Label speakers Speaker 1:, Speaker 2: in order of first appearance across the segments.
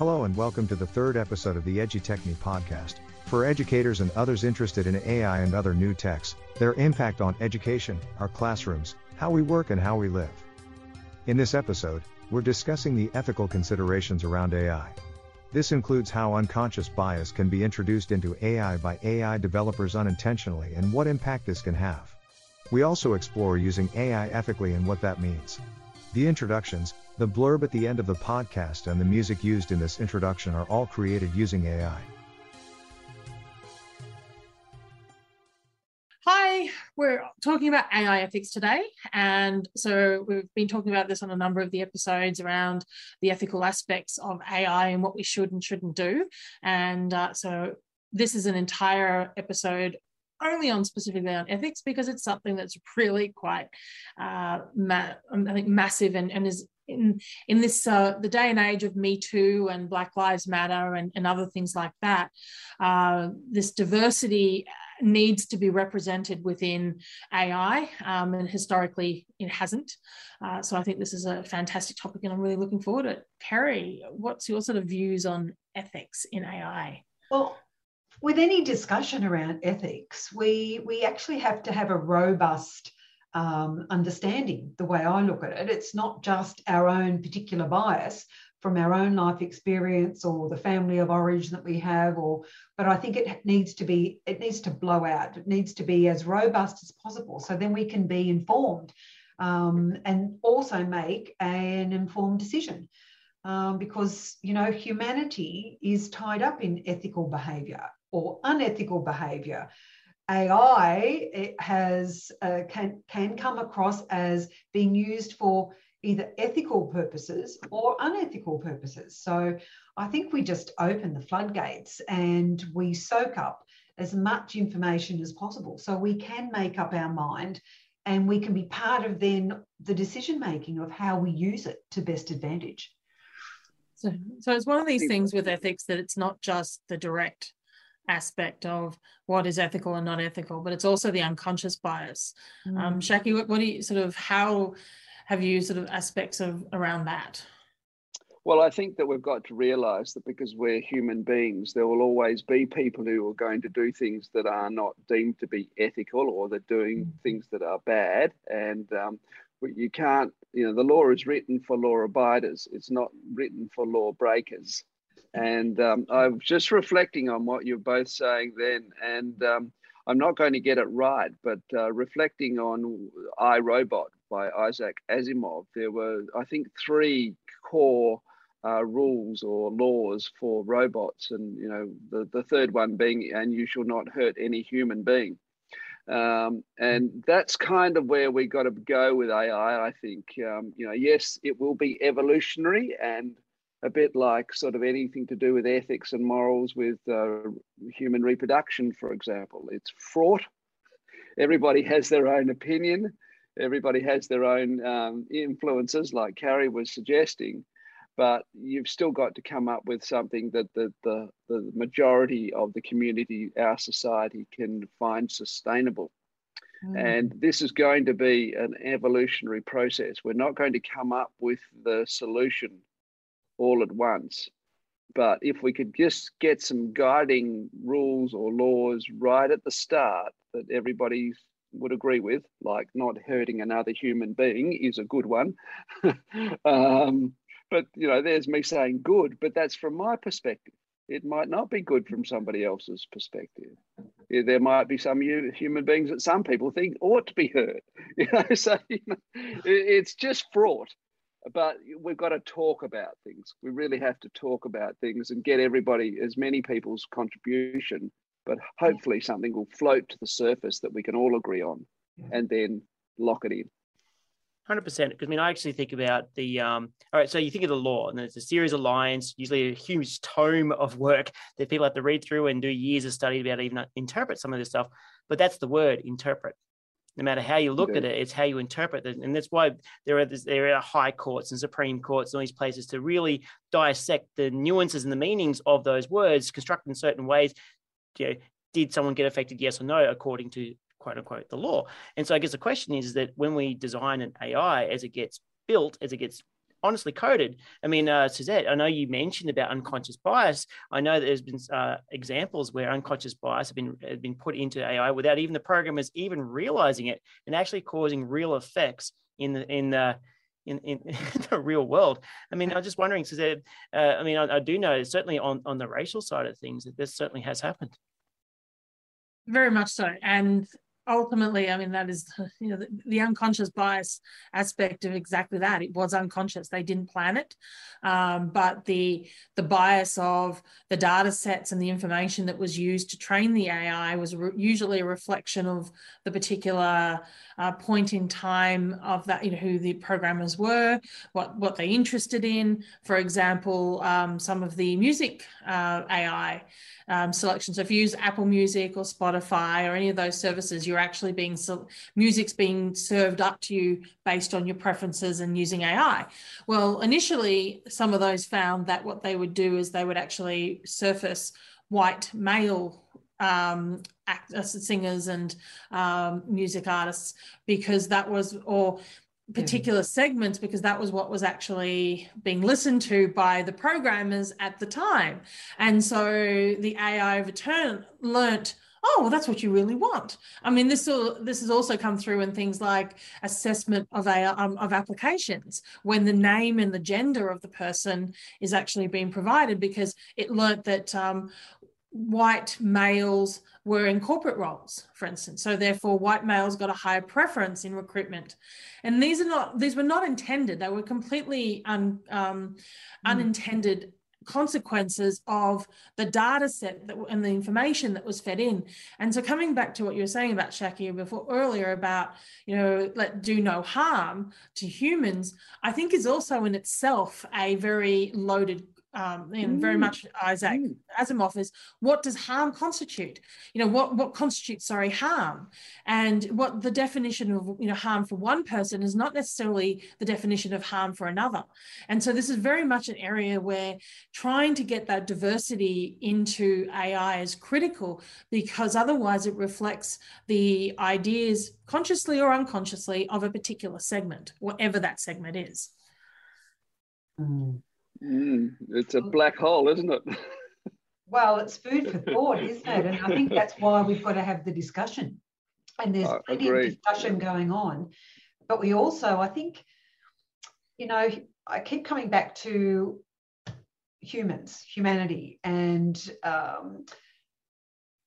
Speaker 1: Hello and welcome to the third episode of the Edgy Tech Me podcast. For educators and others interested in AI and other new techs, their impact on education, our classrooms, how we work and how we live. In this episode, we're discussing the ethical considerations around AI. This includes how unconscious bias can be introduced into AI by AI developers unintentionally and what impact this can have. We also explore using AI ethically and what that means. The introductions, the blurb at the end of the podcast, and the music used in this introduction are all created using AI.
Speaker 2: Hi, we're talking about AI ethics today. And so we've been talking about this on a number of the episodes around the ethical aspects of AI and what we should and shouldn't do. And uh, so this is an entire episode only on specifically on ethics because it's something that's really quite, uh, ma- I think, massive and, and is in in this uh, the day and age of Me Too and Black Lives Matter and, and other things like that. Uh, this diversity needs to be represented within AI, um, and historically it hasn't. Uh, so I think this is a fantastic topic, and I'm really looking forward to it. Carrie, what's your sort of views on ethics in AI?
Speaker 3: Well, with any discussion around ethics, we we actually have to have a robust um, understanding. The way I look at it, it's not just our own particular bias from our own life experience or the family of origin that we have, or but I think it needs to be it needs to blow out. It needs to be as robust as possible, so then we can be informed um, and also make an informed decision. Um, because you know humanity is tied up in ethical behavior or unethical behavior. AI has uh, can can come across as being used for either ethical purposes or unethical purposes. So I think we just open the floodgates and we soak up as much information as possible so we can make up our mind and we can be part of then the decision making of how we use it to best advantage.
Speaker 2: So, so it's one of these things with ethics that it's not just the direct aspect of what is ethical and not ethical, but it's also the unconscious bias. Um, mm. Um, Shaki, what, what do you sort of how have you sort of aspects of around that?
Speaker 4: Well, I think that we've got to realize that because we're human beings, there will always be people who are going to do things that are not deemed to be ethical or they're doing mm. things that are bad. And um, you can't, you know, the law is written for law abiders, it's not written for law breakers. And um, I'm just reflecting on what you're both saying then, and um, I'm not going to get it right, but uh, reflecting on I Robot by Isaac Asimov, there were, I think, three core uh, rules or laws for robots, and you know, the, the third one being, and you shall not hurt any human being. Um, and that's kind of where we got to go with AI. I think, um, you know, yes, it will be evolutionary and a bit like sort of anything to do with ethics and morals with uh, human reproduction, for example. It's fraught. Everybody has their own opinion. Everybody has their own um, influences, like Carrie was suggesting. But you've still got to come up with something that the, the, the majority of the community, our society, can find sustainable. Mm. And this is going to be an evolutionary process. We're not going to come up with the solution all at once. But if we could just get some guiding rules or laws right at the start that everybody would agree with, like not hurting another human being is a good one. um, but, you know, there's me saying good, but that's from my perspective. It might not be good from somebody else's perspective. There might be some human beings that some people think ought to be hurt. You know, so you know, it's just fraught but we've got to talk about things. We really have to talk about things and get everybody, as many people's contribution, but hopefully something will float to the surface that we can all agree on and then lock it in.
Speaker 5: Hundred percent. Because I mean, I actually think about the um. All right, so you think of the law, and there's a series of lines, usually a huge tome of work that people have to read through and do years of study to be able to even interpret some of this stuff. But that's the word, interpret no matter how you look at it, it's how you interpret it. And that's why there are this, there are high courts and supreme courts and all these places to really dissect the nuances and the meanings of those words, constructed in certain ways. You know, did someone get affected, yes or no, according to quote unquote the law? And so I guess the question is that when we design an AI as it gets built, as it gets honestly coded. I mean, uh, Suzette, I know you mentioned about unconscious bias. I know there's been uh, examples where unconscious bias have been have been put into AI without even the programmers even realizing it, and actually causing real effects in the in the in, in, in, the real world. I mean, I'm just wondering, Suzette. Uh, I mean, I, I, do know certainly on on the racial side of things that this certainly has happened.
Speaker 2: Very much so, and ultimately, I mean, that is you know the, the, unconscious bias aspect of exactly that. It was unconscious; they didn't plan it, um, but the the bias of the data sets and the information that was used to train the AI was re- usually a reflection of the particular uh, point in time of that, you know, who the programmers were, what what they interested in. For example, um, some of the music uh, AI um, selection. So if you use Apple Music or Spotify or any of those services, you're actually being music's being served up to you based on your preferences and using AI. Well, initially, some of those found that what they would do is they would actually surface white male um, actors, singers, and um, music artists because that was, or particular segments because that was what was actually being listened to by the programmers at the time. And so the AI over turn learnt, oh, well, that's what you really want. I mean, this will, this has also come through in things like assessment of AI, um, of applications when the name and the gender of the person is actually being provided because it learnt that um, white males were in corporate roles, for instance. So therefore, white males got a higher preference in recruitment. And these are not these were not intended. They were completely un, um, mm. unintended consequences of the data set that, and the information that was fed in. And so coming back to what you were saying about Shaki before earlier about, you know, let do no harm to humans, I think is also in itself a very loaded um, and mm. very much Isaac mm. Asimov is what does harm constitute? You know, what what constitutes sorry harm, and what the definition of you know harm for one person is not necessarily the definition of harm for another. And so this is very much an area where trying to get that diversity into AI is critical because otherwise it reflects the ideas consciously or unconsciously of a particular segment, whatever that segment is.
Speaker 4: Mm. Mm, it's a black hole, isn't it?
Speaker 3: well, it's food for thought, isn't it? And I think that's why we've got to have the discussion. And there's plenty of discussion going on. But we also, I think, you know, I keep coming back to humans, humanity, and um,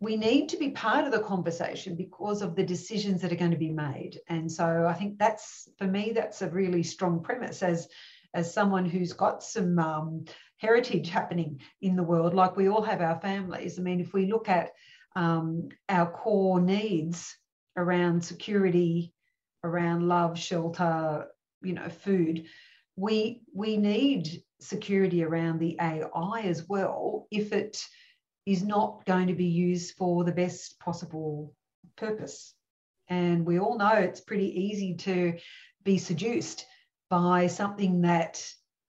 Speaker 3: we need to be part of the conversation because of the decisions that are going to be made. And so I think that's, for me, that's a really strong premise as as someone who's got some um, heritage happening in the world, like we all have our families. I mean, if we look at um, our core needs around security, around love, shelter, you know, food, we we need security around the AI as well if it is not going to be used for the best possible purpose. And we all know it's pretty easy to be seduced by something that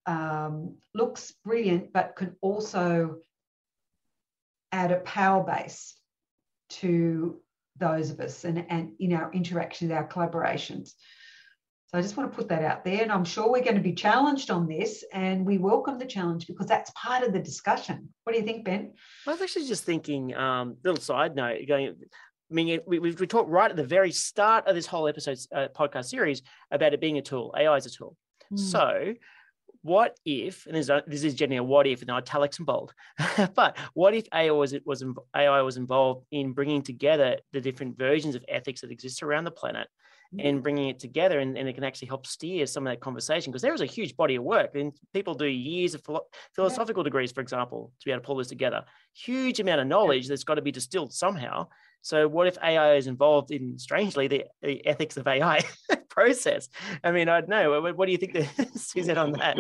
Speaker 3: um, looks brilliant but can also add a power base to those of us and, and in our interactions, our collaborations. So I just want to put that out there. And I'm sure we're going to be challenged on this, and we welcome the challenge because that's part of the discussion. What do you think, Ben?
Speaker 5: I was actually just thinking, um, little side note, going, I mean, we, we, we talked right at the very start of this whole episode uh, podcast series about it being a tool. AI is a tool. Mm. So, what if, and a, this is generally a what if in italics and bold, but what if AI was, was, AI was involved in bringing together the different versions of ethics that exist around the planet and bringing it together and, and, it can actually help steer some of that conversation because there is a huge body of work and people do years of philo- philosophical yeah. degrees for example to be able to pull this together huge amount of knowledge yeah. that's got to be distilled somehow so what if AI is involved in, strangely, the, the ethics of AI process? I mean, I don't know. What, what do you think, Suzette, on that?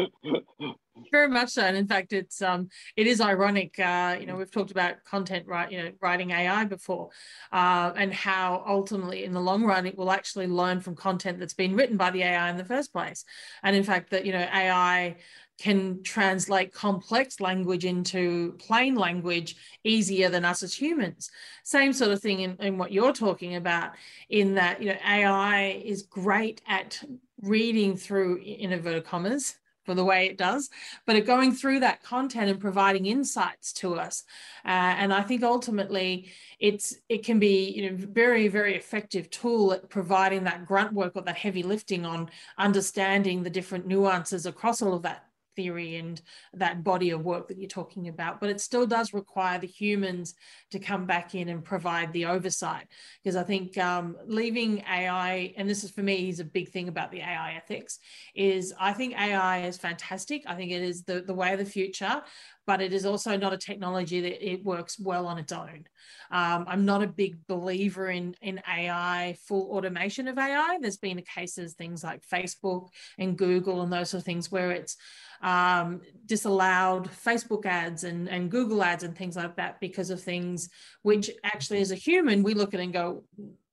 Speaker 2: Very much so, and in fact, it's um, it is ironic. Uh, you know, we've talked about content, right? You know, writing AI before, uh, and how ultimately, in the long run, it will actually learn from content that's been written by the AI in the first place. And in fact, that you know, AI can translate complex language into plain language easier than us as humans. Same sort of thing in, in what you're talking about, in that you know AI is great at reading through in inverted commas for the way it does, but it going through that content and providing insights to us. Uh, and I think ultimately it's it can be you know very very effective tool at providing that grunt work or that heavy lifting on understanding the different nuances across all of that theory and that body of work that you're talking about but it still does require the humans to come back in and provide the oversight because i think um, leaving ai and this is for me is a big thing about the ai ethics is i think ai is fantastic i think it is the, the way of the future but it is also not a technology that it works well on its own. Um, I'm not a big believer in, in AI, full automation of AI. There's been cases, things like Facebook and Google and those sort of things where it's um, disallowed Facebook ads and, and Google ads and things like that because of things which actually, as a human, we look at and go,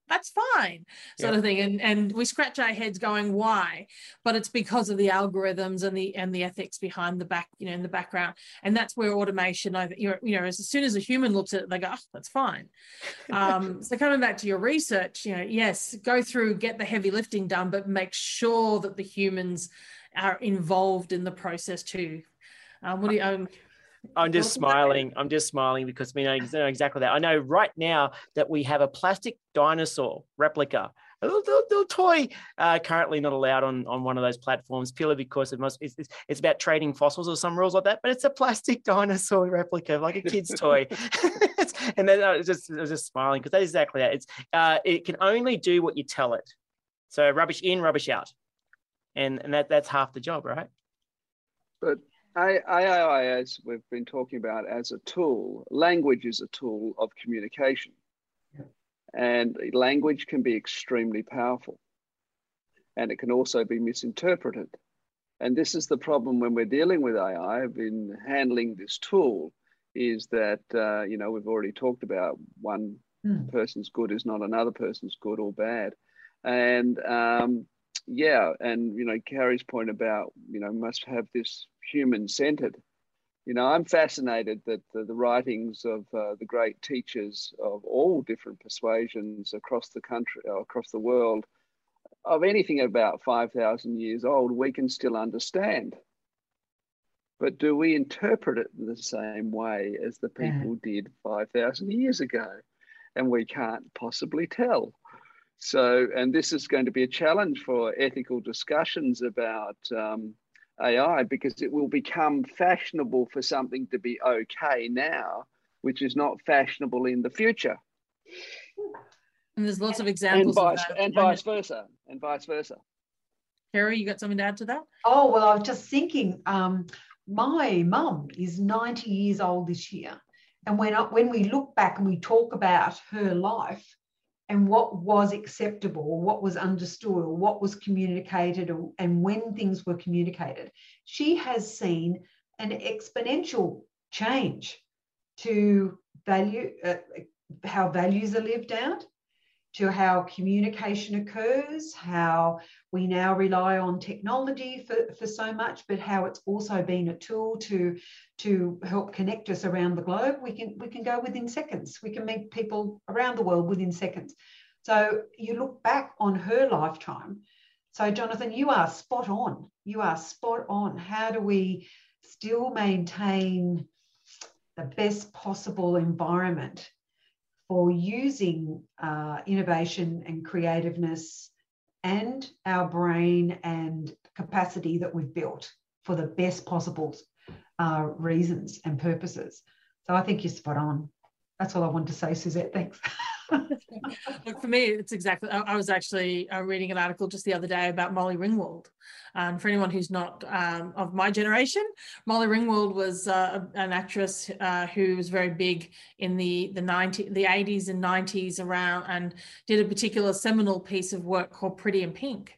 Speaker 2: that's fine sort of thing. And and we scratch our heads going why? But it's because of the algorithms and the and the ethics behind the back you know in the background. And that's where automation you know as soon as a human looks at it they go oh, that's fine. Um, so coming back to your research you know yes go through get the heavy lifting done but make sure that the humans are involved in the process too. Um, what do you? Um,
Speaker 5: I'm just smiling. I'm just smiling because we know exactly that. I know right now that we have a plastic dinosaur replica, a little, little, little toy, uh, currently not allowed on, on one of those platforms purely because it must. It's, it's, about trading fossils or some rules like that. But it's a plastic dinosaur replica, like a kid's toy. and then I was just, I was just smiling because that's exactly that. It's uh, it can only do what you tell it. So rubbish in, rubbish out and and that that's half the job, right?
Speaker 4: But AI, as we've been talking about, as a tool, language is a tool of communication, and language can be extremely powerful, and it can also be misinterpreted. And this is the problem when we're dealing with AI in handling this tool, is that uh, you know we've already talked about one mm. person's good is not another person's good or bad, and um, yeah, and you know, Carrie's point about you know must have this human centered. You know, I'm fascinated that the, the writings of uh, the great teachers of all different persuasions across the country, uh, across the world, of anything about 5,000 years old, we can still understand. But do we interpret it the same way as the people yeah. did 5,000 years ago? And we can't possibly tell. So, and this is going to be a challenge for ethical discussions about um, AI because it will become fashionable for something to be okay now, which is not fashionable in the future.
Speaker 2: And there's lots of examples
Speaker 4: and vice,
Speaker 2: of
Speaker 4: and vice versa, and vice versa.
Speaker 2: Carrie, you got something to add to that?
Speaker 3: Oh well, I was just thinking. Um, my mum is 90 years old this year, and when when we look back and we talk about her life, and what was acceptable or what was understood or what was communicated or, and when things were communicated. She has seen an exponential change to value, uh, how values are lived out, to how communication occurs, how we now rely on technology for, for so much, but how it's also been a tool to, to help connect us around the globe. We can, we can go within seconds. We can meet people around the world within seconds. So you look back on her lifetime. So, Jonathan, you are spot on. You are spot on. How do we still maintain the best possible environment for using uh, innovation and creativeness and our brain and capacity that we've built for the best possible uh, reasons and purposes. So I think you're spot on. That's all I wanted to say, Suzette. Thanks.
Speaker 2: Look, for me, it's exactly. I, I was actually uh, reading an article just the other day about Molly Ringwald. Um, for anyone who's not um, of my generation, Molly Ringwald was uh, an actress uh, who was very big in the the 90, the 80s and 90s around, and did a particular seminal piece of work called Pretty in Pink.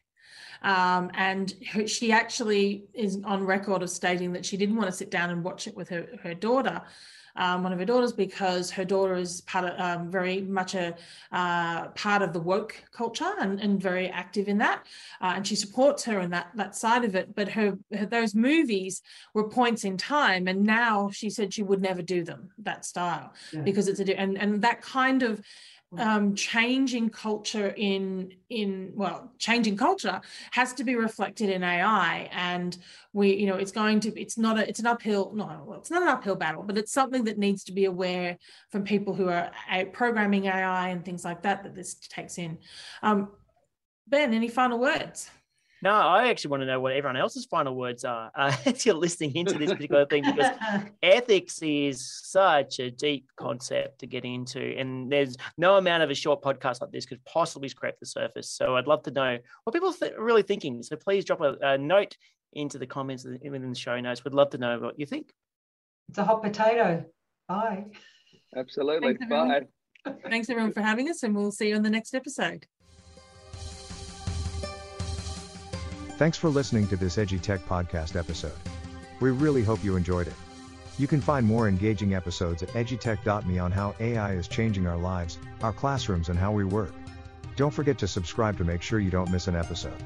Speaker 2: Um, and her, she actually is on record of stating that she didn't want to sit down and watch it with her, her daughter um, one of her daughters because her daughter is part of um, very much a uh, part of the woke culture and, and very active in that, uh, and she supports her in that that side of it. But her, her, those movies were points in time, and now she said she would never do them that style yeah. because it's a and and that kind of um, change in culture in in well changing culture has to be reflected in ai and we you know it's going to it's not a it's an uphill no well, it's not an uphill battle but it's something that needs to be aware from people who are programming ai and things like that that this takes in. Um, ben any final words
Speaker 5: no, I actually want to know what everyone else's final words are uh, as you're listening into this particular thing because ethics is such a deep concept to get into, and there's no amount of a short podcast like this could possibly scrape the surface. So I'd love to know what people th- are really thinking. So please drop a, a note into the comments within the show notes. We'd love to know what you think.
Speaker 3: It's a hot potato. Bye.
Speaker 4: Absolutely. Thanks, Bye.
Speaker 2: Thanks everyone for having us, and we'll see you on the next episode.
Speaker 1: Thanks for listening to this Edgy Tech podcast episode. We really hope you enjoyed it. You can find more engaging episodes at edutech.me on how AI is changing our lives, our classrooms, and how we work. Don't forget to subscribe to make sure you don't miss an episode.